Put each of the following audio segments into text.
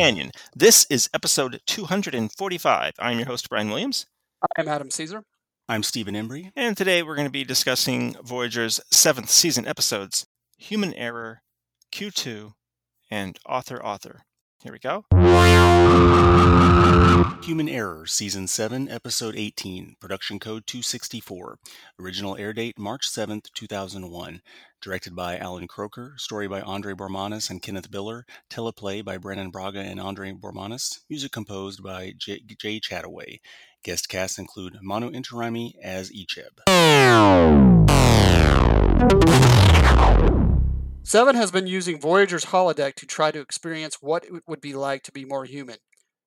to Companion. This is episode 245. I'm your host, Brian Williams. I'm Adam Caesar. I'm Stephen Embry. And today we're going to be discussing Voyager's seventh season episodes Human Error, Q2, and Author Author. Here we go. Human Error, Season 7, Episode 18, Production Code 264. Original air date March 7th, 2001. Directed by Alan Kroeker. Story by Andre Bormanis and Kenneth Biller. Teleplay by Brannon Braga and Andre Bormanis. Music composed by J. Jay Chattaway. Guest cast include Manu Intiraymi as Icheb. Seven has been using Voyager's holodeck to try to experience what it would be like to be more human.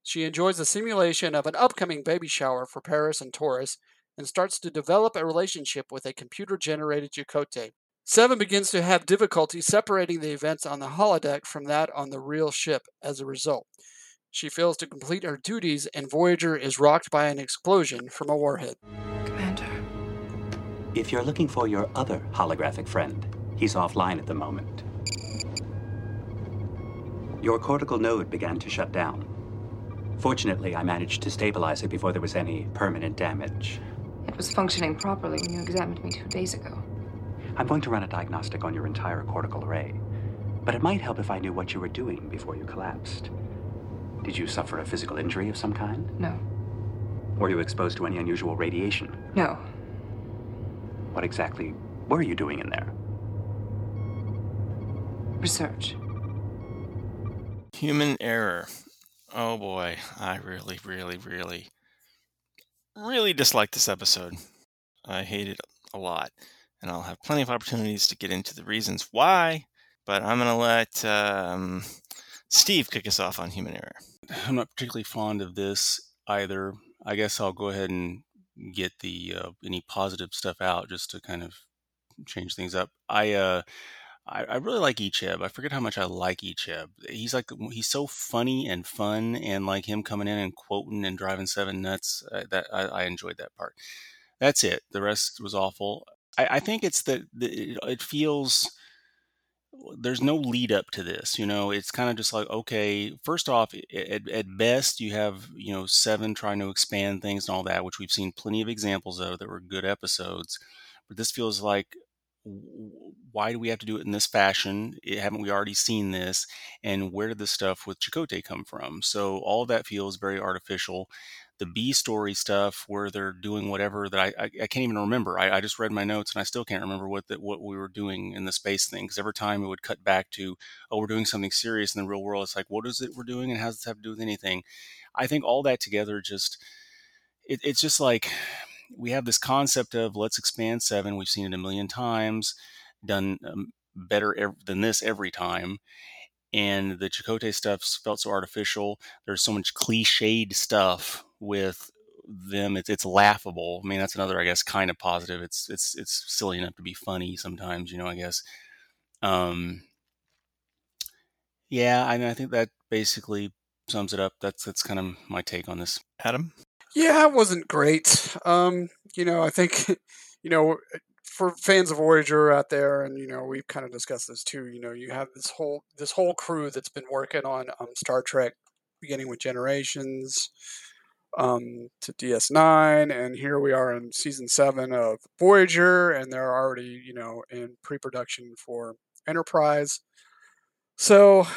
She enjoys the simulation of an upcoming baby shower for Paris and Torres and starts to develop a relationship with a computer generated Chakotay. Seven begins to have difficulty separating the events on the holodeck from that on the real ship as a result. She fails to complete her duties, and Voyager is rocked by an explosion from a warhead. Commander. If you're looking for your other holographic friend, he's offline at the moment. Your cortical node began to shut down. Fortunately, I managed to stabilize it before there was any permanent damage. It was functioning properly when you examined me two days ago. I'm going to run a diagnostic on your entire cortical array, but it might help if I knew what you were doing before you collapsed. Did you suffer a physical injury of some kind? No. Were you exposed to any unusual radiation? No. What exactly were you doing in there? Research. Human Error. Oh boy, I really, really, really, really dislike this episode. I hate it a lot. And I'll have plenty of opportunities to get into the reasons why, but I'm to let um, Steve kick us off on Human Error. I'm not particularly fond of this either. I guess I'll go ahead and get the uh, any positive stuff out just to kind of change things up. I uh, I, I really like Icheb. I forget how much I like Icheb. He's like he's so funny and fun, and like him coming in and quoting and driving seven nuts. Uh, that I, I enjoyed that part. That's it. The rest was awful. I, I think it's that it, it feels there's no lead up to this you know it's kind of just like okay first off at, at, best you have you know seven trying to expand things and all that which we've seen plenty of examples of that were good episodes but this feels like why do we have to do it in this fashion eh, haven't we already seen this and where did the stuff with Chakotay come from so all that feels very artificial the B story stuff where they're doing whatever that I, I, I can't even remember. I, I, just read my notes and I still can't remember what that what we were doing in the space thing. Because every time it would cut back to, oh, we're doing something serious in the real world. It's like, what is it we're doing and how does this have to do with anything? I think all that together just, it, it's just like we have this concept of let's expand seven. We've seen it a million times, done um, better ev- than this every time and the Chakotay stuff felt so artificial. There's so much cliched stuff with them. It's it's laughable. I mean, that's another, I guess, kind of positive. It's it's it's silly enough to be funny sometimes, you know. I guess. Um, yeah, I mean, I think that basically sums it up. That's that's kind of my take on this. Adam. Yeah, it wasn't great. Um, you know, I think, you know, for fans of Voyager out there, and you know we've kind of discussed this too. You know, you have this whole this whole crew that's been working on um, Star Trek, beginning with Generations, um, to DS9, and here we are in season seven of Voyager, and they're already you know in pre-production for Enterprise. So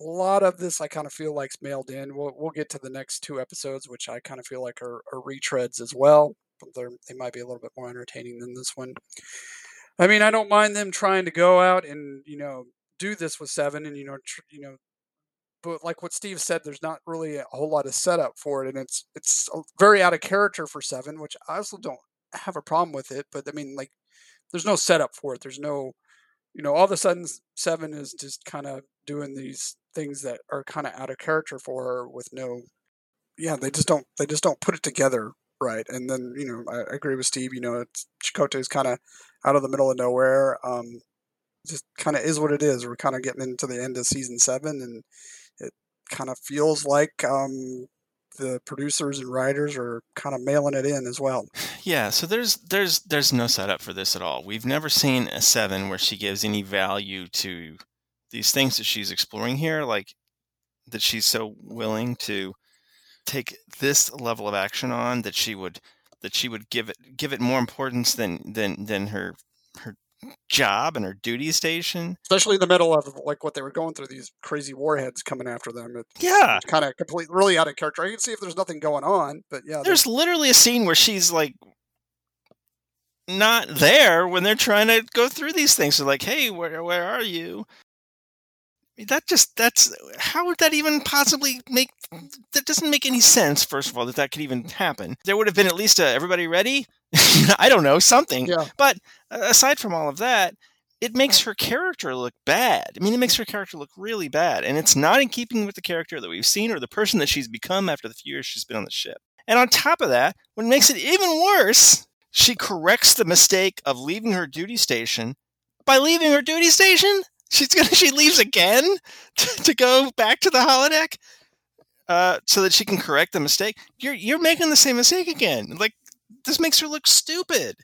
a lot of this I kind of feel like's mailed in. We'll we'll get to the next two episodes, which I kind of feel like are, are retreads as well they might be a little bit more entertaining than this one. I mean, I don't mind them trying to go out and you know do this with seven, and you know, tr- you know, but like what Steve said, there's not really a whole lot of setup for it, and it's it's very out of character for seven, which I also don't have a problem with it. But I mean, like, there's no setup for it. There's no, you know, all of a sudden seven is just kind of doing these things that are kind of out of character for her with no, yeah, they just don't they just don't put it together right. And then you know I, agree with Steve. You know, it's, Chakotay is kind of out of the middle of nowhere. Um, just kind of is what it is. We're kind of getting into the end of season seven, and it kind of feels like um, the producers and writers are kind of mailing it in as well. Yeah, so there's there's there's no setup for this at all. We've never seen a seven where she gives any value to these things that she's exploring here. Like that she's so willing to take this level of action on that she would that she would give it give it more importance than than than her her job and her duty station. especially in the middle of like what they were going through these crazy warheads coming after them. It, Yeah. it's kind of complete, really out of character. I can see if there's nothing going on, but yeah, There's literally a scene where she's like not there when they're trying to go through these things. They're like, "Hey, where where are you?" That just that's how would that even possibly make that doesn't make any sense. First of all, that that could even happen. There would have been at least a everybody ready. I don't know something. yeah. But uh, aside from all of that, it makes her character look bad. I mean, it makes her character look really bad, and it's not in keeping with the character that we've seen or the person that she's become after the few years she's been on the ship. And on top of that, what makes it even worse, she corrects the mistake of leaving her duty station by leaving her duty station. She's gonna she leaves again to, to go back to the holodeck, uh, so that she can correct the mistake. You're you're making the same mistake again. Like this makes her look stupid.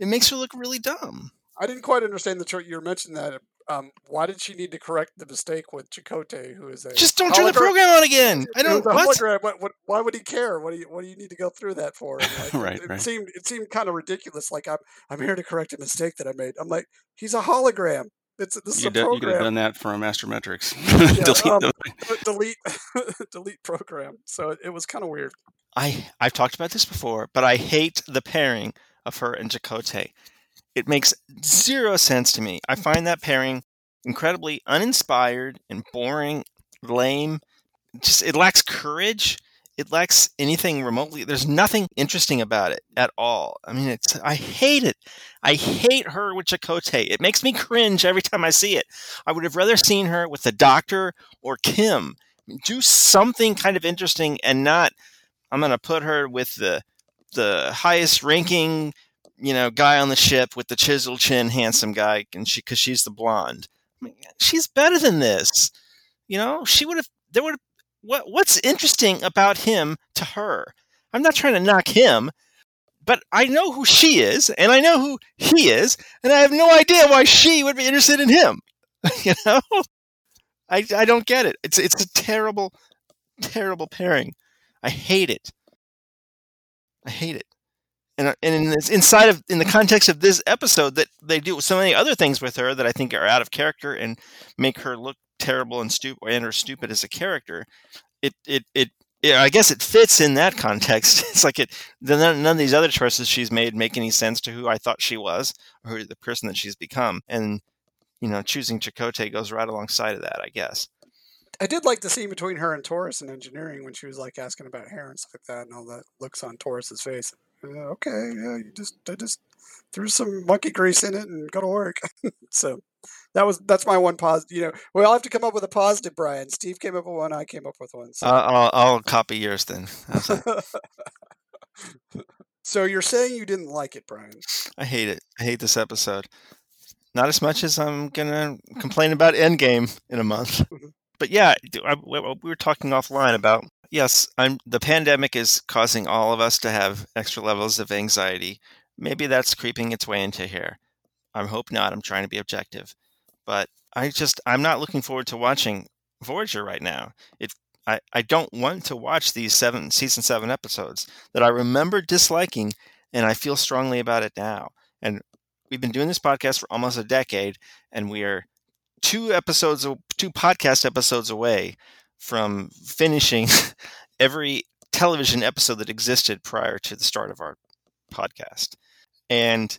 It makes her look really dumb. I didn't quite understand the chart you were mentioning that. Um, why did she need to correct the mistake with Chakotay, who is a Just don't turn the program on again. I don't. What? What, what, why would he care? What do you What do you need to go through that for? Like, Right, It right. seemed It seemed kind of ridiculous. Like I'm I'm here to correct a mistake that I made. I'm like he's a hologram. It's this is You, a do, you could have done that for a Mastrometrics. Yeah, Delete um, the- delete delete program. So it, it was kind of weird. I I've talked about this before, but I hate the pairing of her and Chakotay. It makes zero sense to me. I find that pairing incredibly uninspired and boring, lame. Just it lacks courage. It lacks anything remotely. There's nothing interesting about it at all. I mean, it's I hate it. I hate her with Chakotay. It makes me cringe every time I see it. I would have rather seen her with the Doctor or Kim. Do something kind of interesting and not I'm going to put her with the the highest ranking, you know, guy on the ship with the chisel chin, handsome guy, and she because she's the blonde. I mean, she's better than this. You know, she would have. There would. What What's interesting about him to her? I'm not trying to knock him, but I know who she is, and I know who he is, and I have no idea why she would be interested in him. you know, I I don't get it. It's it's a terrible, terrible pairing. I hate it. I hate it. And and in this, inside of in the context of this episode, that they do so many other things with her that I think are out of character and make her look terrible and stupid and or stupid as a character. It it it. Yeah, I guess it fits in that context. It's like it. None, none of these other choices she's made make any sense to who I thought she was, or who the person that she's become. And you know, choosing Chakotay goes right alongside of that, I guess. I did like the scene between her and Torres in engineering when she was like asking about hair and stuff like that, and all that looks on Torres's face. Uh, okay, yeah, you just I just threw some monkey grease in it and go to work. so that was that's my one positive. You know, we all have to come up with a positive. Brian, Steve came up with one. I came up with one. So, Uh, I'll, I'll copy yours then. So you're saying you didn't like it, Brian? I hate it. I hate this episode. Not as much as I'm gonna complain about Endgame in a month. Mhm. But yeah, d- I- we we were talking offline about yes, I'm the pandemic is causing all of us to have extra levels of anxiety. Maybe that's creeping its way into here. I hope not. I'm trying to be objective, but I just I'm not looking forward to watching Voyager right now. It I, I don't want to watch these seven season seven episodes that I remember disliking, and I feel strongly about it now. And we've been doing this podcast for almost a decade, and we are two episodes, two podcast episodes away from finishing every television episode that existed prior to the start of our podcast. And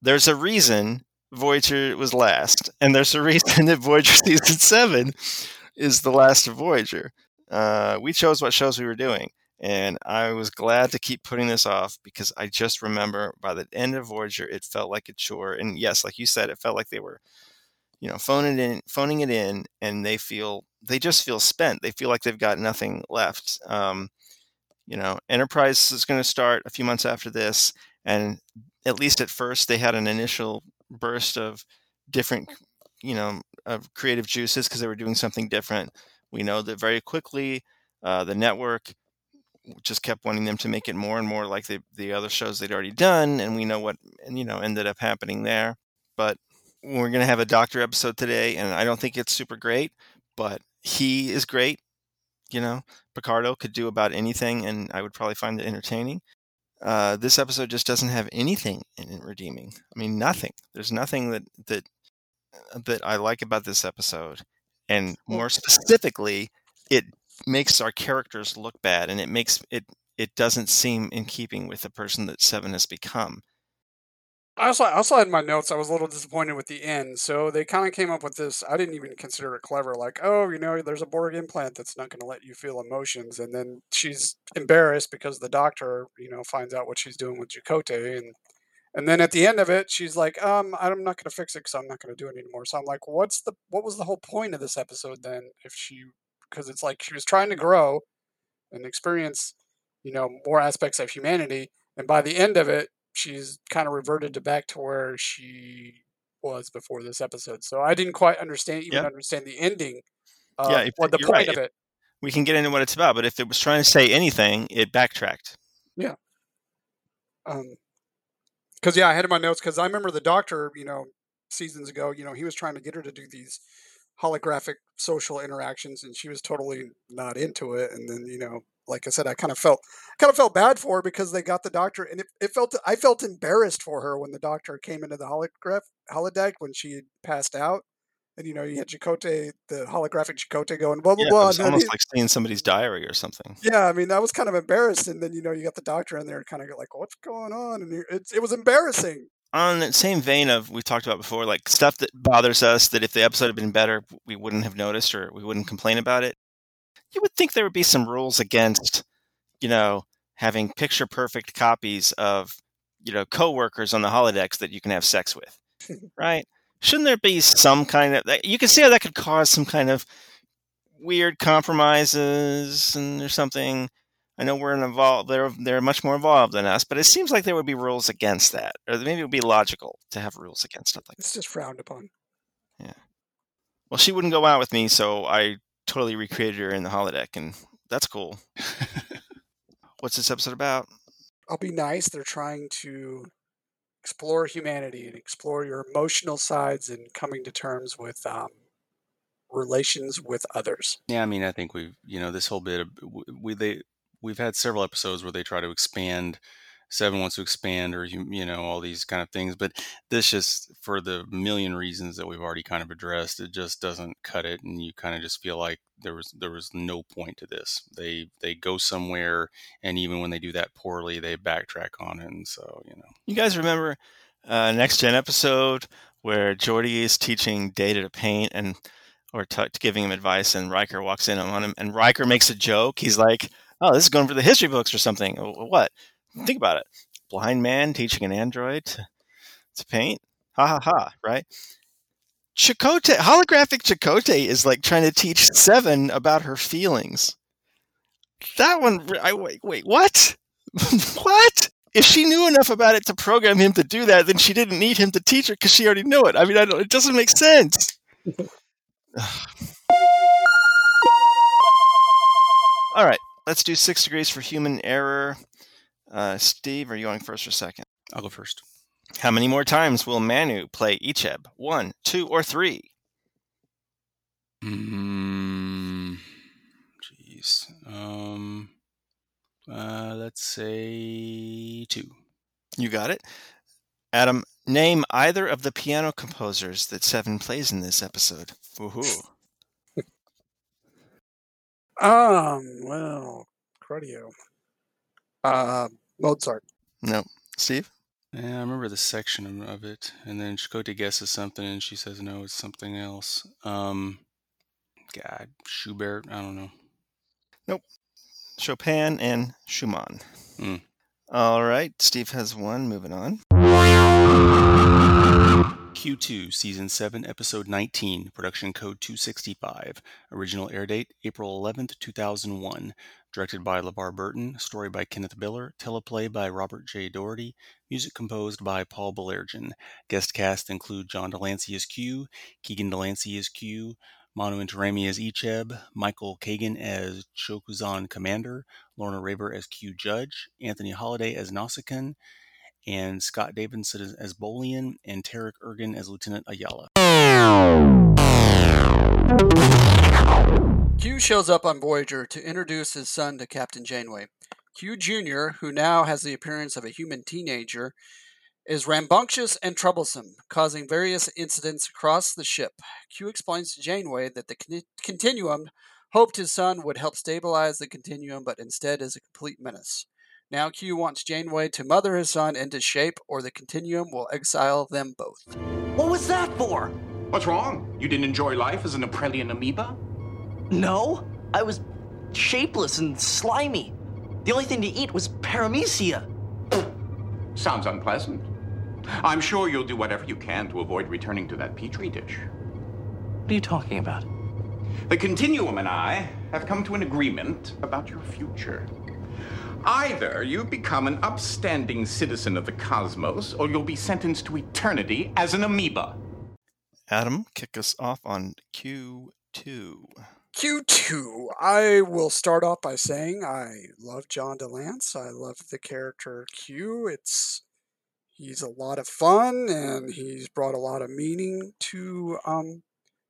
there's a reason Voyager was last, and there's a reason that Voyager season seven is the last of Voyager. Uh, we chose what shows we were doing, and I was glad to keep putting this off because I just remember by the end of Voyager, it felt like a chore. And yes, like you said, it felt like they were, you know, phoning it in, phoning it in, and they feel they just feel spent. They feel like they've got nothing left. Um, you know, Enterprise is going to start a few months after this, and at least at first, they had an initial burst of different, you know, of creative juices because they were doing something different. We know that very quickly, uh, the network just kept wanting them to make it more and more like the the other shows they'd already done, and we know what you know ended up happening there. But we're gonna have a Doctor episode today, and I don't think it's super great, but he is great. you know, Picardo could do about anything, and I would probably find it entertaining. Uh, this episode just doesn't have anything in it redeeming. I mean, nothing. There's nothing that that uh, that I like about this episode, and more specifically, it makes our characters look bad, and it makes it it doesn't seem in keeping with the person that Seven has become. I also, I also had my notes. I was a little disappointed with the end. So they kind of came up with this. I didn't even consider it clever. Like, oh, you know, there's a Borg implant that's not going to let you feel emotions, and then she's embarrassed because the doctor, you know, finds out what she's doing with Chakotay, and and then at the end of it, she's like, um, I'm not going to fix it because I'm not going to do it anymore. So I'm like, what's the what was the whole point of this episode then? If she, because it's like she was trying to grow and experience, you know, more aspects of humanity, and by the end of it, she's kind of reverted to back to where she was before this episode. So I didn't quite understand even Yeah. understand the ending. Yeah, if- what the point right. of it. We can get into what it's about, but if it was trying to say anything, it backtracked. Yeah. Um, because yeah, I had in my notes because I remember the doctor, you know, seasons ago, you know, he was trying to get her to do these holographic social interactions, and she was totally not into it. And then, you know, like I said, I kind of felt kind of felt bad for her because they got the doctor, and it, it felt I felt embarrassed for her when the doctor came into the holograph holodeck when she passed out. And you know, you had Chakotay, the holographic Chakotay going blah blah Yeah, blah. It's almost he- like seeing somebody's diary or something. yeah, I mean, I was kind of embarrassed, and then you know, you got the doctor in there, and kind of like, "What's going on?" And it, it was embarrassing. on that same vein of we talked about before, like stuff that bothers us that if the episode had been better, we wouldn't have noticed or we wouldn't complain about it. You would think there would be some rules against, you know, having picture perfect copies of, you know, coworkers on the holodecks that you can have sex with, right? Shouldn't there be some kind of? You can see how that could cause some kind of weird compromises and or something. I know we're involved. They're they're much more involved than us, but it seems like there would be rules against that, or maybe it would be logical to have rules against stuff like that. It's just frowned upon. Yeah. Well, she wouldn't go out with me, so I totally recreated her in the holodeck, and that's cool. What's this episode about? I'll be nice. They're trying to explore humanity and explore your emotional sides and coming to terms with um, relations with others. Yeah, I mean, I think we've you know this whole bit of we they we've had several episodes where they try to expand. Seven wants to expand, or you know all these kind of things, but this just for the million reasons that we've already kind of addressed, it just doesn't cut it, and you kind of just feel like there was there was no point to this. They they go somewhere, and even when they do that poorly, they backtrack on it, and so you know. You guys remember uh, next gen episode where Geordi is teaching Data to paint and or t- giving him advice, and Riker walks in on him, and Riker makes a joke. He's like, "Oh, this is going for the history books or something." "Oh, What? Think about it. Blind man teaching an android to, to paint. Ha ha ha! Right? Chakotay, holographic Chakotay is like trying to teach Seven about her feelings. That one, I wait, wait, what? what? If she knew enough about it to program him to do that, then she didn't need him to teach her because she already knew it. I mean, I don't, it doesn't make sense. All right, let's do six degrees for human error. Uh, Steve, are you going first or second? I'll go first. How many more times will Manu play Icheb? One, two, or three? Mm, jeez. Um, uh, let's say two. You got it. Adam, name either of the piano composers that Seven plays in this episode. Woohoo. Um, well, Claudio. Uh, Mozart. No. Steve? Yeah, I remember the section of, of it, and then Chakotay guesses something, and she says no, it's something else. Um, God, Schubert. I don't know. Nope. Chopin and Schumann. Hmm. All right. Steve has one. Moving on. Q2, Season 7, Episode 19, Production Code 265. Original air date April 11th, 2001. Directed by LeVar Burton. Story by Kenneth Biller. Teleplay by Robert J. Doherty. Music composed by Paul Baillargeon. Guest cast include John de Lancie as Q, Keegan de Lancie as Q, Manu Intiraymi as Icheb, Michael Kagan as Chokuzan Commander, Lorna Raver as Q Judge, Anthony Holliday as Nausicaan, and Scott Davidson as, Bolian, and Tarek Ergin as Lieutenant Ayala. Q shows up on Voyager to introduce his son to Captain Janeway. Q Jr., who now has the appearance of a human teenager, is rambunctious and troublesome, causing various incidents across the ship. Q explains to Janeway that the con- Continuum hoped his son would help stabilize the Continuum, but instead is a complete menace. Now Q wants Janeway to mother his son into shape, or the Continuum will exile them both. What was that for? What's wrong? You didn't enjoy life as an Aprelian amoeba? No, I was shapeless and slimy. The only thing to eat was paramecia. Sounds unpleasant. I'm sure you'll do whatever you can to avoid returning to that petri dish. What are you talking about? The Continuum and I have come to an agreement about your future. Either you become an upstanding citizen of the cosmos, or you'll be sentenced to eternity as an amoeba. Adam, kick us off on Q2. Q2. I will start off by saying I love John de Lancie. I love the character Q. It's he's a lot of fun and he's brought a lot of meaning to um,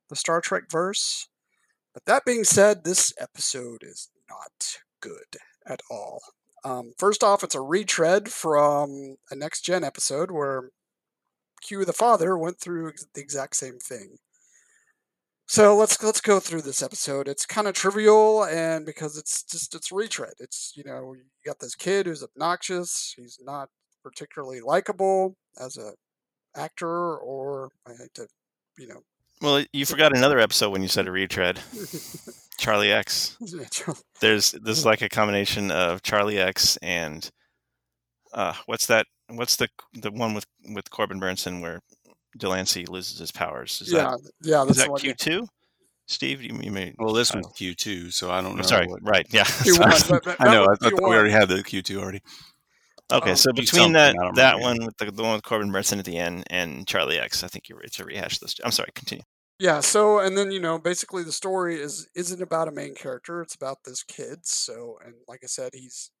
the Star Trek verse. But that being said, this episode is not good at all. Um, first off, it's a retread from a next gen episode where Q the father went through the exact same thing. So let's let's go through this episode. It's kind of trivial, and because it's just it's retread. It's you know you got this kid who's obnoxious. He's not particularly likable as a actor, or I hate to, you know. Well, you forgot another episode when you said a retread. Charlie X. There's this is like a combination of Charlie X and uh, what's that? What's the the one with with Corbin Bernsen where de Lancie loses his powers? Is yeah, that, yeah. Is that Q two? Steve, you, you may. Well, this one's Q two, so I don't know. I'm sorry. what- Right. Yeah. Q1, but- but I know. I thought we Q1. already had the Q two already. Okay, Um, so between that that one with the, the one with Corbin Bernsen at the end and Charlie X, I think you're it's a rehash list. I'm sorry, continue. Yeah, so and then you know basically the story is isn't about a main character, it's about this kid. So and like I said, he's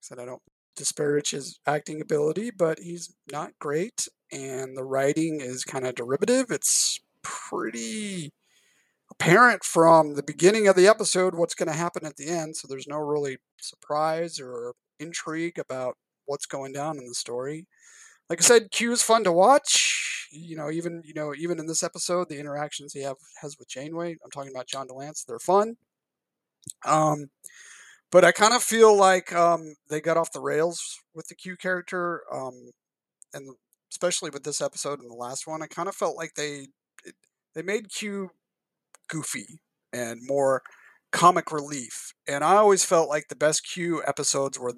said I don't disparage his acting ability, but he's not great and the writing is kind of derivative. It's pretty apparent from the beginning of the episode what's going to happen at the end, so there's no really surprise or intrigue about what's going down in the story. Like I said, Q is fun to watch. You know, even you know, even in this episode, the interactions he have has with Janeway. I'm talking about John de Lancie. They're fun. Um, but I kind of feel like um, they got off the rails with the Q character, um, and especially with this episode and the last one. I kind of felt like they they made Q goofy and more comic relief, and I always felt like the best Q episodes were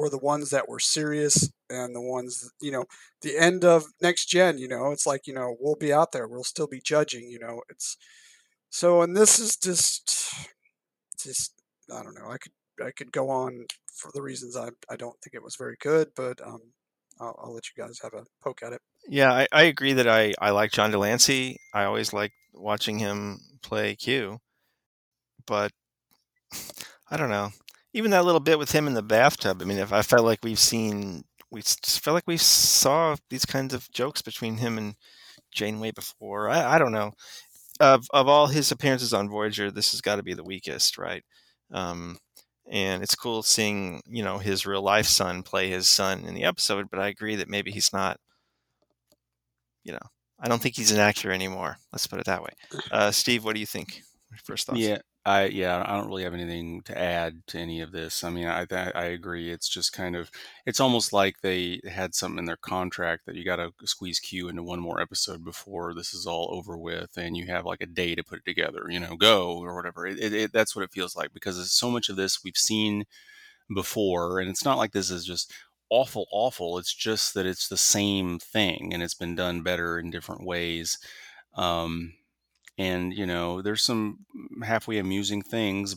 were the ones that were serious and the ones you know the end of next gen you know it's like you know we'll be out there we'll still be judging you know it's so and this is just just i don't know i could i could go on for the reasons i i don't think it was very good but um i'll, I'll let you guys have a poke at it Yeah, I, I agree that I, I like John de Lancie. I always like watching him play Q. But I don't know. Even that little bit with him in the bathtub. I mean, if I felt like we've seen, we just felt like we saw these kinds of jokes between him and Janeway before. I, I don't know. Of of all his appearances on Voyager, this has got to be the weakest, right? Um, and it's cool seeing you know his real life son play his son in the episode. But I agree that maybe he's not you know, I don't think he's an actor anymore. Let's put it that way. Uh, Steve, what do you think? First thoughts? Yeah, I yeah, I don't really have anything to add to any of this. I mean, I I, agree. It's just kind of it's almost like they had something in their contract that you got to squeeze Q into one more episode before this is all over with, and you have like a day to put it together. You know, go or whatever. It, it, it, that's what it feels like because so much of this we've seen before, and it's not like this is just awful, awful. It's just that it's the same thing, and it's been done better in different ways. Um, and you know there's some halfway amusing things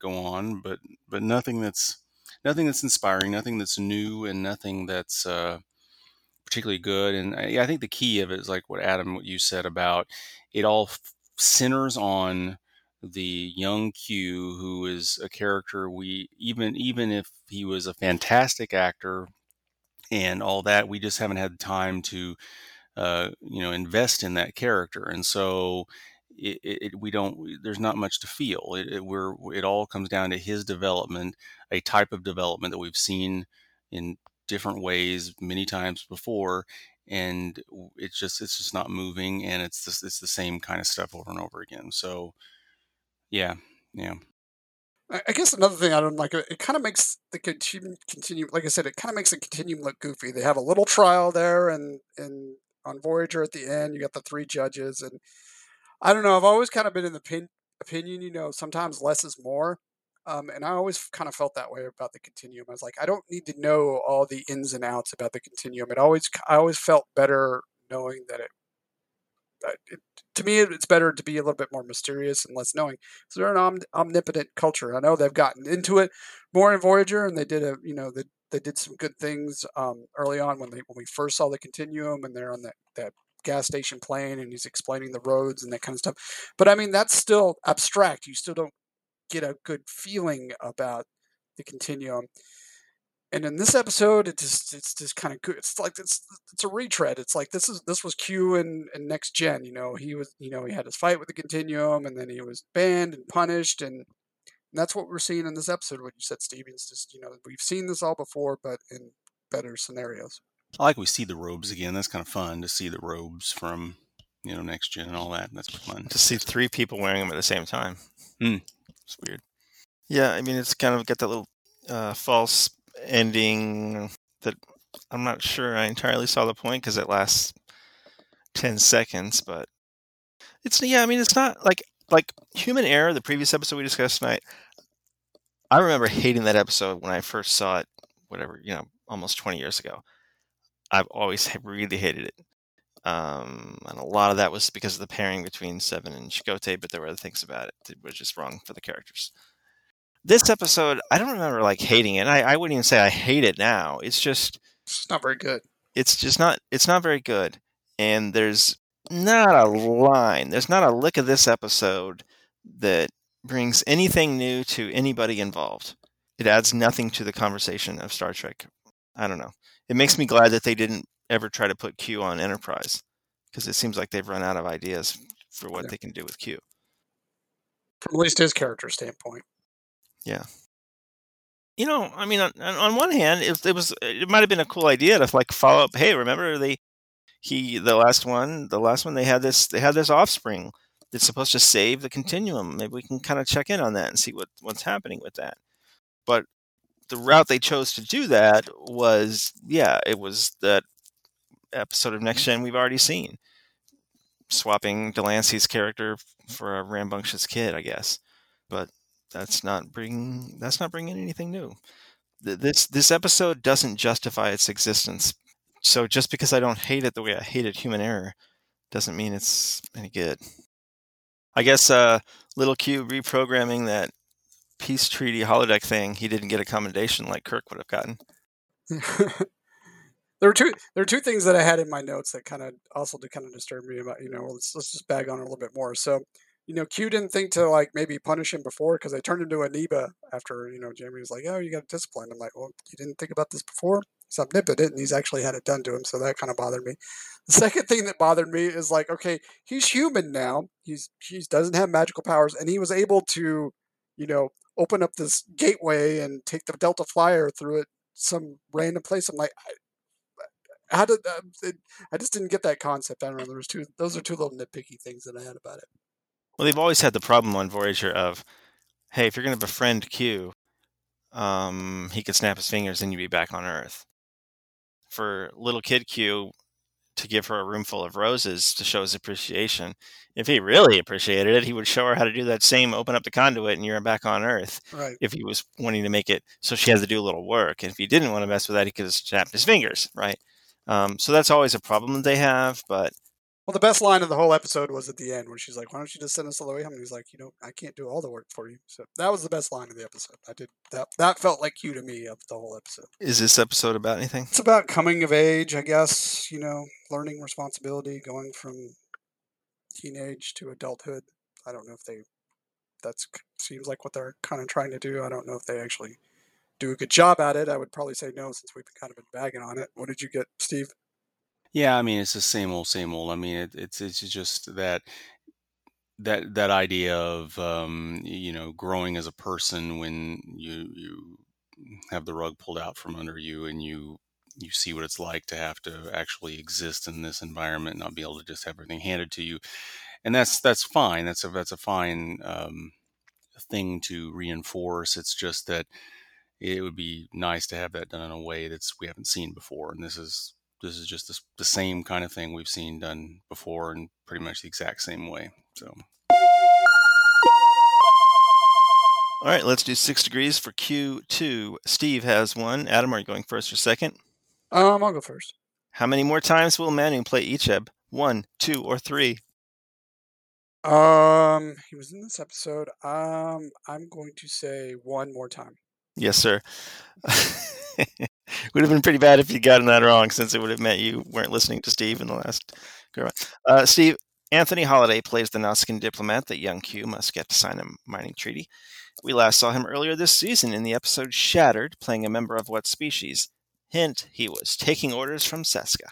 go on but but nothing that's nothing that's inspiring nothing that's new and nothing that's uh particularly good and I, I think the key of it is like what adam what you said about it all f- centers on the young q who is a character we even even if he was a fantastic actor and all that we just haven't had time to uh, you know invest in that character and so it, it, we don't there's not much to feel. It, it, we're it all comes down to his development a type of development that we've seen in different ways many times before and it's just it's just not moving and it's just it's the same kind of stuff over and over again. So yeah yeah. I guess another thing I don't like it kind of makes the continuum continue like I said it kind of makes the continuum look goofy. They have a little trial there and and on Voyager at the end you got the three judges and I don't know. I've always kind of been in the pin, opinion, you know, sometimes less is more. Um, and I always kind of felt that way about the continuum. I was like, I don't need to know all the ins and outs about the continuum. It always, I always felt better knowing that it, it to me, it's better to be a little bit more mysterious and less knowing. So they're an om- omnipotent culture. I know they've gotten into it more in Voyager, and they did a, you know, they, they did some good things um, early on when they when we first saw the continuum, and they're on that that gas station plane and he's explaining the roads and that kind of stuff. But I mean, that's still abstract. You still don't get a good feeling about the continuum. And in this episode, it just it's just kind of good. It's like it's it's a retread. It's like this is this was Q and, and next gen. You know, he was you know he had his fight with the continuum, and then he was banned and punished, and, and that's what we're seeing in this episode. What you said, Stevens, just you know we've seen this all before, but in better scenarios. I like we see the robes again. That's kind of fun to see the robes from you know next gen and all that. That's fun to see three people wearing them at the same time. Mm. It's weird. Yeah, I mean it's kind of got that little uh, false ending that I'm not sure I entirely saw the point because it lasts ten seconds, but it's yeah. I mean it's not like like Human Error, the previous episode we discussed tonight. I remember hating that episode when I first saw it, whatever you know, almost 20 years ago. I've always really hated it. Um, and a lot of that was because of the pairing between Seven and Chakotay, but there were other things about it that was just wrong for the characters. This episode, I don't remember like hating it. I, I wouldn't even say I hate it now. It's just it's not very good. It's just not. It's not very good. And there's not a line. There's not a lick of this episode that brings anything new to anybody involved. It adds nothing to the conversation of Star Trek. I don't know it makes me glad that they didn't ever try to put Q on Enterprise because it seems like they've run out of ideas for what yeah. they can do with Q. From at least his character standpoint. Yeah. You know, I mean, on, on one hand, it, it was it might have been a cool idea to like follow up. Hey, remember they he the last one, the last one they had this they had this offspring that's supposed to save the continuum. Maybe we can kind of check in on that and see what what's happening with that. But the route they chose to do that was, yeah, it was that episode of Next mm-hmm. Gen we've already seen, swapping de Lancie's character for a rambunctious kid, I guess. But that's not bringing that's not bringing anything new. This this episode doesn't justify its existence. So just because I don't hate it the way I hated Human Error, doesn't mean it's any good. I guess uh, little Q reprogramming that peace treaty holodeck thing, he didn't get a commendation like Kirk would have gotten. there were two there were two things that I had in my notes that kind of also to kind of disturb me about you know let's let's just bag on it a little bit more. So you know Q didn't think to like maybe punish him before because they turned him to Amoeba after you know Jamie was like oh you got to discipline. I'm like well you didn't think about this before. He's omnipotent and he's actually had it done to him, so that kind of bothered me. The second thing that bothered me is like okay he's human now. He's he doesn't have magical powers and he was able to you know open up this gateway and take the Delta Flyer through it some random place. I'm like, I, how did uh, it, I just didn't get that concept. I don't know. There was two. Those are two little nitpicky things that I had about it. Well, they've always had the problem on Voyager of, hey, if you're going to befriend Q, um, he could snap his fingers and you'd be back on Earth. For little kid Q, to give her a room full of roses to show his appreciation. If he really appreciated it, he would show her how to do that same open up the conduit and you're back on Earth. Right. If he was wanting to make it so she has to do a little work. And if he didn't want to mess with that, he could have snapped his fingers, right? Um, so that's always a problem that they have, but well, the best line of the whole episode was at the end when she's like, "Why don't you just send us all the way home?" And he's like, "You know, I can't do all the work for you." So that was the best line of the episode. I did that. That felt like Q to me of the whole episode. Is this episode about anything? It's about coming of age, I guess. You know, learning responsibility, going from teenage to adulthood. I don't know if they. That seems like what they're kind of trying to do. I don't know if they actually do a good job at it. I would probably say no, since we've kind of been bagging on it. What did you get, Steve? Yeah, I mean, it's the same old, same old. I mean, it, it's it's just that that that idea of um, you know growing as a person when you you have the rug pulled out from under you and you you see what it's like to have to actually exist in this environment, not be able to just have everything handed to you, and that's that's fine. That's a that's a fine um, thing to reinforce. It's just that it would be nice to have that done in a way that's we haven't seen before, and this is this is just this, the same kind of thing we've seen done before in pretty much the exact same way. So. All right, let's do six degrees for Q2. Steve has one. Adam, are you going first or second? Um, I'll go first. How many more times will Manu play Icheb? One, two, or three? Um, he was in this episode. Um, I'm going to say one more time. Yes, sir. would have been pretty bad if you gotten that wrong, since it would have meant you weren't listening to Steve in the last. Uh, Steve, Anthony Holliday plays the Nausicaan diplomat that young Q must get to sign a mining treaty. We last saw him earlier this season in the episode Shattered, playing a member of what species? Hint, he was taking orders from Seska.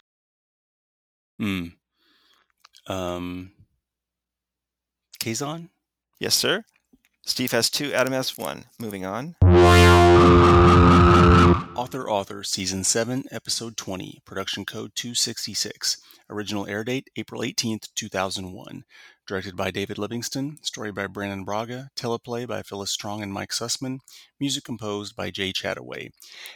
Hmm. Um. Kazon? Yes, sir. Steve has two, Adam has one. Moving on. Author Author, Season 7, Episode 20, Production Code 266. Original air date April 18th, 2001. Directed by David Livingston. Story by Brannon Braga. Teleplay by Phyllis Strong and Mike Sussman. Music composed by Jay Chattaway.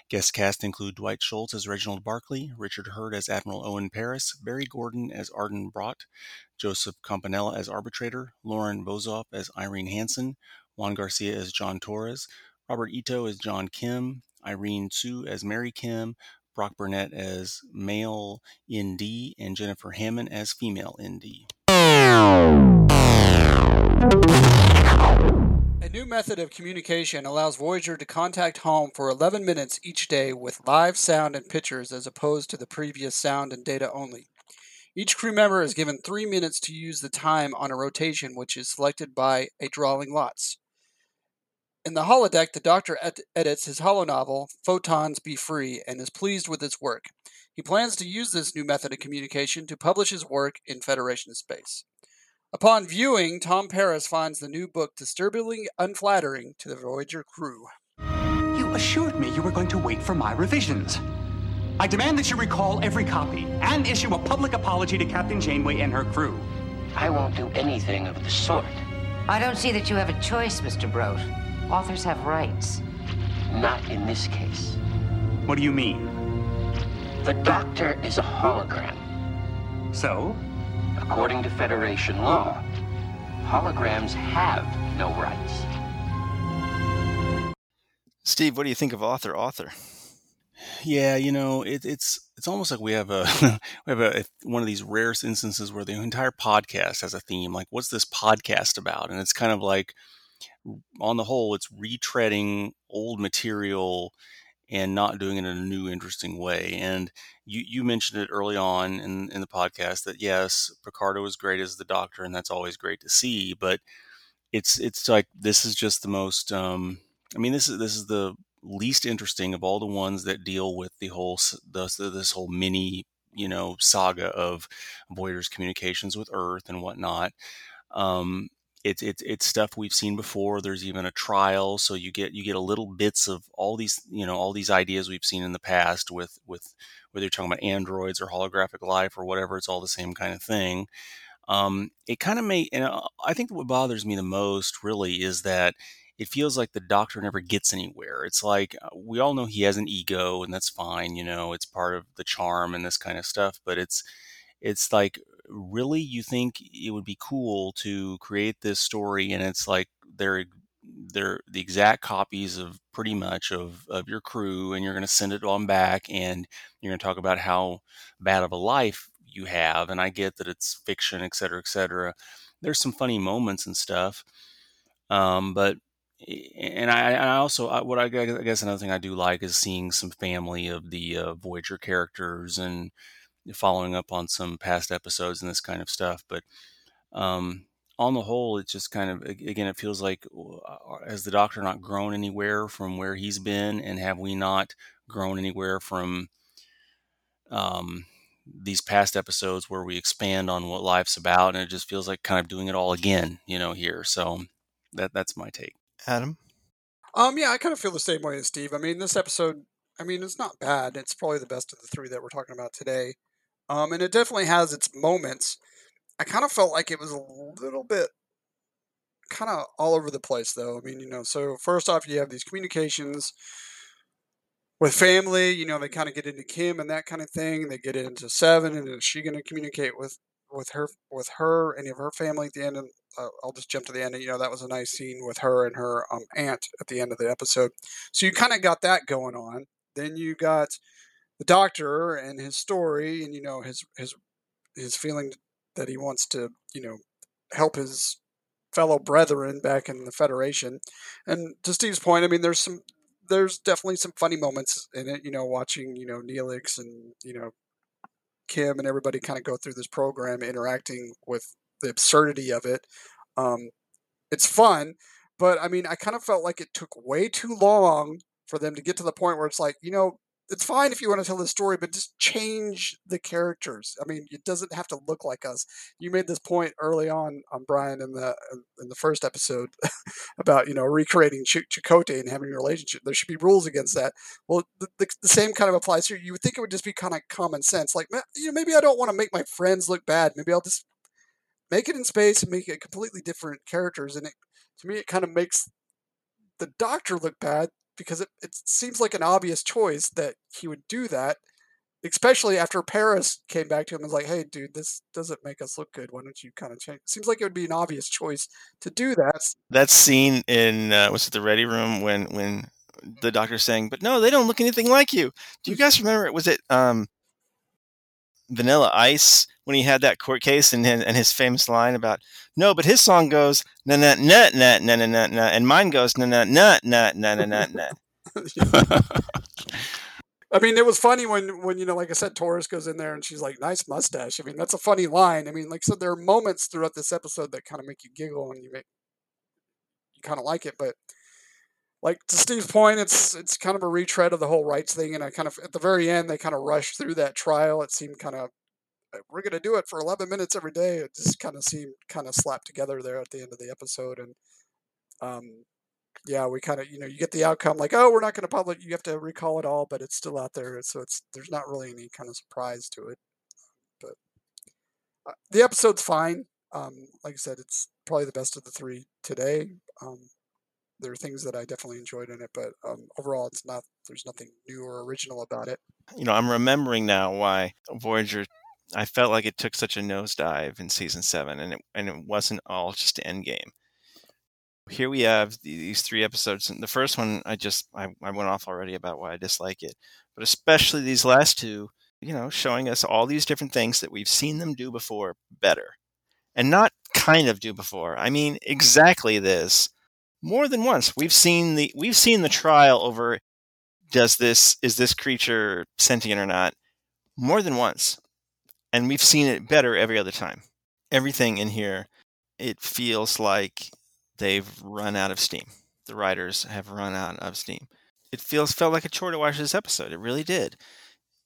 Guest cast include Dwight Schultz as Reginald Barclay, Richard Herd as Admiral Owen Paris, Barry Gordon as Ardon Broht, Joseph Campanella as Arbitrator, Lauren Bozoff as Irene Hansen, Juan Garcia as John Torres, Robert Ito as John Kim, Irene Tsu as Mary Kim, Brock Burnett as male ND, and Jennifer Hammond as female ND. A new method of communication allows Voyager to contact home for 11 minutes each day with live sound and pictures as opposed to the previous sound and data only. Each crew member is given three minutes to use the time on a rotation, which is selected by a drawing lots. In the holodeck, the Doctor ed- edits his holonovel, Photons Be Free, and is pleased with its work. He plans to use this new method of communication to publish his work in Federation space. Upon viewing, Tom Paris finds the new book disturbingly unflattering to the Voyager crew. You assured me you were going to wait for my revisions. I demand that you recall every copy and issue a public apology to Captain Janeway and her crew. I won't do anything of the sort. I don't see that you have a choice, Mr. Broht. Authors have rights. Not in this case. What do you mean? The Doctor is a hologram. So? According to Federation law, holograms have no rights. Steve, what do you think of author author? Yeah, you know, it, it's it's almost like we have a we have a one of these rare instances where the entire podcast has a theme. Like, what's this podcast about? And it's kind of like, on the whole, it's retreading old material and not doing it in a new, interesting way. And you you mentioned it early on in in the podcast that yes, Picardo is great as the Doctor, and that's always great to see. But it's it's like this is just the most. Um, I mean, this is this is the least interesting of all the ones that deal with the whole this, this whole mini you know saga of Voyager's communications with Earth and whatnot. Um, it's it's it's stuff we've seen before. There's even a trial, so you get you get a little bits of all these you know all these ideas we've seen in the past with with whether you're talking about androids or holographic life or whatever. It's all the same kind of thing. Um, it kind of may, and uh, I think what bothers me the most really is that it feels like the doctor never gets anywhere. It's like uh, we all know he has an ego, and that's fine. You know, it's part of the charm and this kind of stuff. But it's it's like really you think it would be cool to create this story, and it's like they're they're the exact copies of pretty much of, of your crew and you're going to send it on back and you're going to talk about how bad of a life you have and i get that it's fiction et cetera et cetera. There's some funny moments and stuff um, but and I, I also I, what I guess another thing I do like is seeing some family of the uh, Voyager characters and following up on some past episodes and this kind of stuff. But um, on the whole, it's just kind of again, it feels like uh, has the Doctor not grown anywhere from where he's been, and have we not grown anywhere from um, these past episodes where we expand on what life's about, and it just feels like kind of doing it all again, you know, here. So that that's my take. Adam? Um, yeah, I kind of feel the same way as Steve. I mean, this episode, I mean, it's not bad. It's probably the best of the three that we're talking about today. Um, and it definitely has its moments. I kind of felt like it was a little bit kind of all over the place, though. I mean, you know, so first off, you have these communications with family. You know, they kind of get into Kim and that kind of thing. They get into Seven, and is she going to communicate with with her with her any of her family at the end? And uh, I'll just jump to the end. And, you know, that was a nice scene with her and her um, aunt at the end of the episode. So you kind of got that going on. Then you got the doctor and his story, and you know his his his feeling that he wants to you know help his fellow brethren back in the Federation. And to Steve's point, I mean, there's some there's definitely some funny moments in it. You know, watching you know Neelix and you know Kim and everybody kind of go through this program, interacting with the absurdity of it. Um, it's fun, but I mean, I kind of felt like it took way too long for them to get to the point where it's like, you know, it's fine if you want to tell the story, but just change the characters. I mean, it doesn't have to look like us. You made this point early on, on Brian in the in the first episode about you know recreating Ch- Chakotay and having a relationship. There should be rules against that. Well, the, the, the, same kind of applies here. You would think it would just be kind of common sense. Like, you know, maybe I don't want to make my friends look bad. Maybe I'll just make it in space and make it completely different characters. And it, to me, it kind of makes the Doctor look bad because it, it seems like an obvious choice that he would do that, especially after Paris came back to him and was like, hey, dude, this doesn't make us look good. Why don't you kind of change? It seems like it would be an obvious choice to do that. That scene in, uh, was it the Ready Room when, when the doctor's saying, but no, they don't look anything like you. Do you guys remember, was it um, Vanilla Ice when he had that court case and and his famous line about no, but his song goes na na na na na na na na, and mine goes na na na na na na na na. I mean, it was funny when when you know, like I said, Torres goes in there and she's like, "Nice mustache." I mean, that's a funny line. I mean, like I said, there are moments throughout this episode that kind of make you giggle and you make you kind of like it, but like to Steve's point, it's it's kind of a retread of the whole rights thing, and I kind of at the very end they kind of rushed through that trial. It seemed kind of we're going to do it for 11 minutes every day. It just kind of seemed kind of slapped together there at the end of the episode, and um, yeah, we kind of you know you get the outcome like oh we're not going to publish, you have to recall it all, but it's still out there, so it's there's not really any kind of surprise to it. But uh, the episode's fine. Um, like I said, it's probably the best of the three today. Um, there are things that I definitely enjoyed in it, but um, overall, it's not. There's nothing new or original about it. You know, I'm remembering now why Voyager. I felt like it took such a nosedive in season seven, and it and it wasn't all just Endgame. Here we have these three episodes. And the first one, I just I, I went off already about why I dislike it, but especially these last two. You know, showing us all these different things that we've seen them do before better, and not kind of do before. I mean, exactly this more than once. We've seen the we've seen the trial over does this is this creature sentient or not more than once. And we've seen it better every other time. Everything in here it feels like they've run out of steam. The writers have run out of steam. It feels felt like a chore to watch this episode. It really did.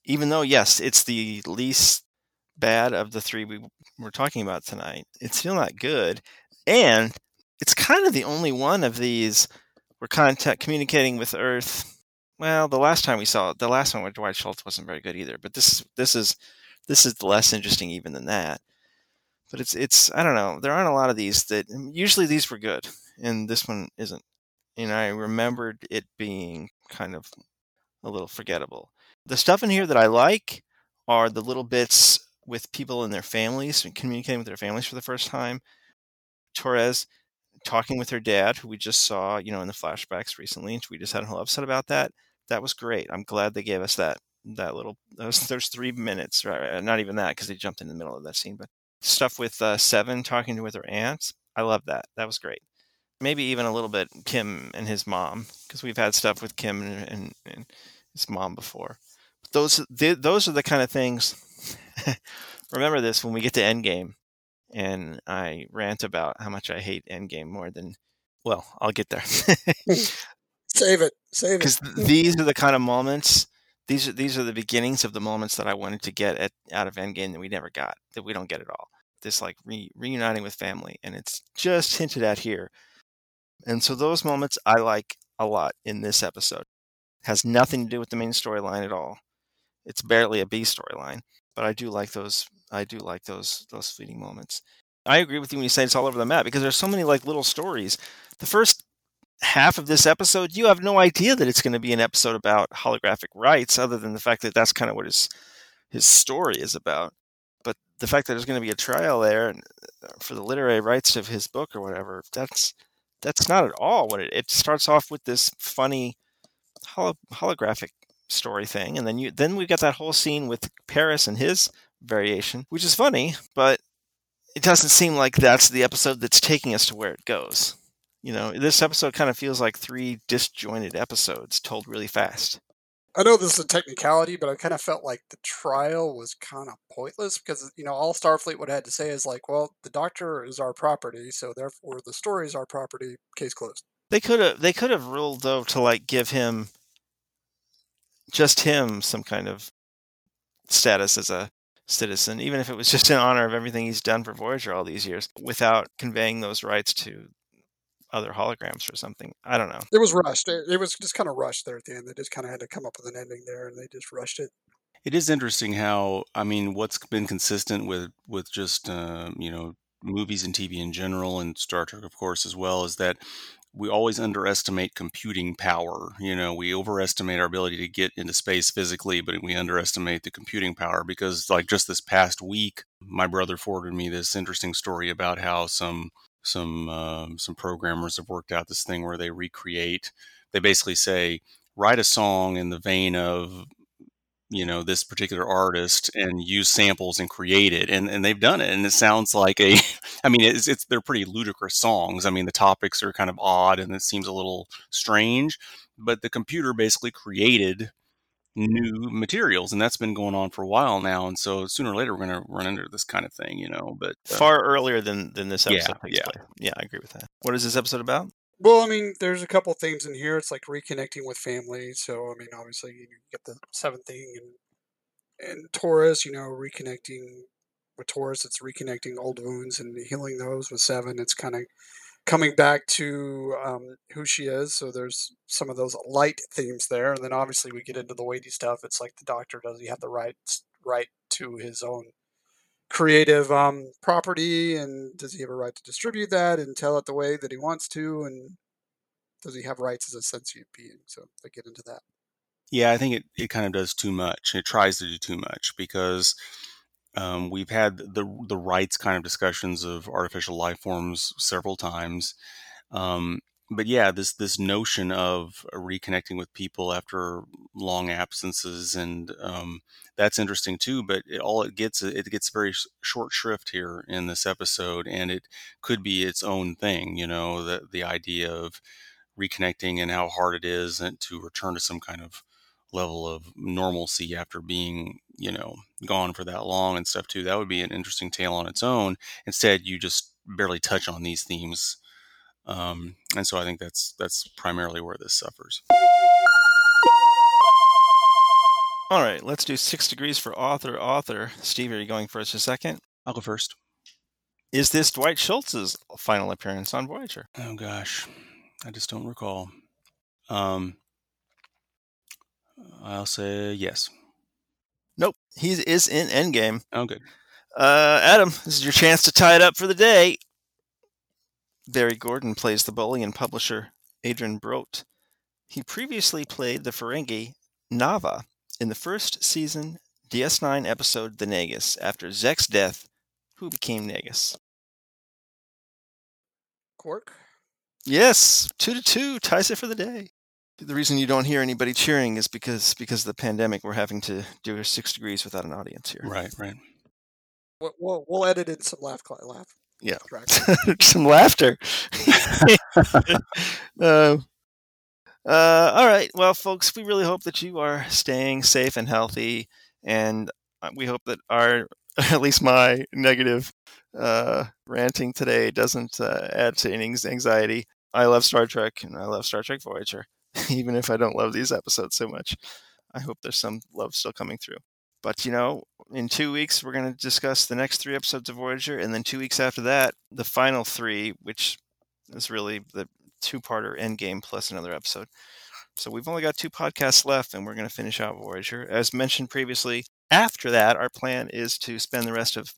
Even though yes, it's the least bad of the three we were talking about tonight. It's still not good. And it's kind of the only one of these we're contact communicating with Earth. Well, the last time we saw it, the last one with Dwight Schultz wasn't very good either. But this this is this is less interesting even than that. But it's it's I don't know. There aren't a lot of these that usually these were good, and this one isn't. And I remembered it being kind of a little forgettable. The stuff in here that I like are the little bits with people and their families and communicating with their families for the first time. Torres talking with her dad, who we just saw, you know, in the flashbacks recently, and we just had a whole episode about that. That was great. I'm glad they gave us that that little those three minutes. Right, not even that because they jumped in the middle of that scene, but stuff with uh, Seven talking to with her aunts. I love that. That was great. Maybe even a little bit Kim and his mom because we've had stuff with Kim and, and, and his mom before. But those those are the kind of things. remember this when we get to Endgame and I rant about how much I hate Endgame more than. Well, I'll get there. save it, save it. Because these are the kind of moments these are these are the beginnings of the moments that I wanted to get at, out of Endgame that we never got, that we don't get at all. This like re, reuniting with family, and it's just hinted at here. And so those moments I like a lot in this episode. Has nothing to do with the main storyline at all. It's barely a B storyline, but I do like those. I do like those those fleeting moments. I agree with you when you say it's all over the map because there's so many like little stories. The first half of this episode, you have no idea that it's going to be an episode about holographic rights, other than the fact that that's kind of what his his story is about. But the fact that there's going to be a trial there uh, for the literary rights of his book or whatever, that's that's not at all what it. It starts off with this funny holo- holographic story thing, and then you then we got that whole scene with Paris and his variation, which is funny, but it doesn't seem like that's the episode that's taking us to where it goes. You know, this episode kind of feels like three disjointed episodes told really fast. I know this is a technicality, but I kind of felt like the trial was kind of pointless because you know all Starfleet would have had to say is like, well, the Doctor is our property, so therefore the story is our property. Case closed. They could have they could have ruled though to like give him just him some kind of status as a citizen, even if it was just in honor of everything he's done for Voyager all these years, without conveying those rights to other holograms or something. I don't know. It was rushed. It, it was just kind of rushed there at the end. They just kind of had to come up with an ending there, and they just rushed it. It is interesting how I mean, what's been consistent with with just uh, you know movies and TV in general, and Star Trek, of course, as well, is that we always underestimate computing power. You know, we overestimate our ability to get into space physically, but we underestimate the computing power because, like, just this past week, my brother forwarded me this interesting story about how some some um, some programmers have worked out this thing where they recreate. They basically say, write a song in the vein of you know this particular artist and use samples and create it and, and they've done it and it sounds like a i mean it's, it's they're pretty ludicrous songs. I mean the topics are kind of odd and it seems a little strange but the computer basically created new materials and that's been going on for a while now and so sooner or later we're going to run into this kind of thing you know but uh, far earlier than than this episode yeah, yeah. yeah i agree with that. What is this episode about Well, I mean, there's a couple themes in here. It's like reconnecting with family. So, I mean, obviously, you get the seventh thing, and and Torres, you know, reconnecting with Torres. It's reconnecting old wounds and healing those. With seven, it's kind of coming back to um, who she is. So there's some of those light themes there, and then obviously we get into the weighty stuff. It's like the Doctor does he have the right right to his own creative um, property, and does he have a right to distribute that and tell it the way that he wants to, and does he have rights as a sentient being? So they get into that. Yeah, I think it, it kind of does too much. It tries to do too much because um, we've had the the rights kind of discussions of artificial life forms several times. Um, but yeah, this this notion of reconnecting with people after long absences, and um, that's interesting too. But it, all it gets it gets very short shrift here in this episode, and it could be its own thing. You know, the the idea of reconnecting and how hard it is to return to some kind of level of normalcy after being you know gone for that long and stuff too that would be an interesting tale on its own instead you just barely touch on these themes um, and so i think that's that's primarily where this suffers all right let's do six degrees for author author steve are you going first a second i'll go first is this dwight schultz's final appearance on voyager oh gosh i just don't recall um, I'll say yes. Nope, he is in Endgame. Oh, good. Uh, Adam, this is your chance to tie it up for the day. Barry Gordon plays the bully and publisher Ardon Broht. He previously played the Ferengi Nava in the first season DS9 episode The Nagus after Zek's death, who became Nagus. Quark? Yes, two to two ties it for the day. The reason you don't hear anybody cheering is because because of the pandemic. We're having to do six degrees without an audience here. Right, right. We'll we'll, we'll edit in some laugh laugh. Yeah, some laughter. uh, uh, all right, well, folks, we really hope that you are staying safe and healthy, and we hope that our at least my negative uh, ranting today doesn't uh, add to any anxiety. I love Star Trek, and I love Star Trek Voyager. even if I don't love these episodes so much. I hope there's some love still coming through. But you know, in two weeks we're going to discuss the next three episodes of Voyager, and then two weeks after that, the final three, which is really the two-parter Endgame plus another episode. So we've only got two podcasts left, and we're going to finish out Voyager. As mentioned previously, after that, our plan is to spend the rest of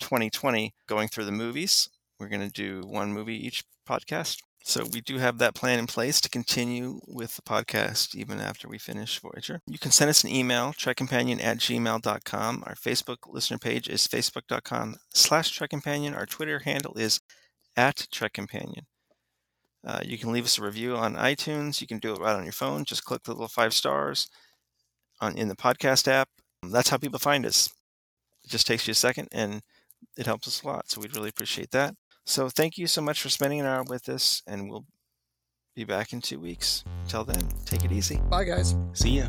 2020 going through the movies. We're going to do one movie each podcast. So we do have that plan in place to continue with the podcast even after we finish Voyager. You can send us an email, trekcompanion at gmail.com. Our Facebook listener page is facebook.com slash trekcompanion. Our Twitter handle is at trekcompanion. Uh, you can leave us a review on iTunes. You can do it right on your phone. Just click the little five stars on in the podcast app. That's how people find us. It just takes you a second and it helps us a lot. So we'd really appreciate that. So thank you so much for spending an hour with us, and we'll be back in two weeks. Until then, take it easy. Bye, guys. See ya.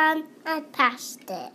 Stefan, I passed it.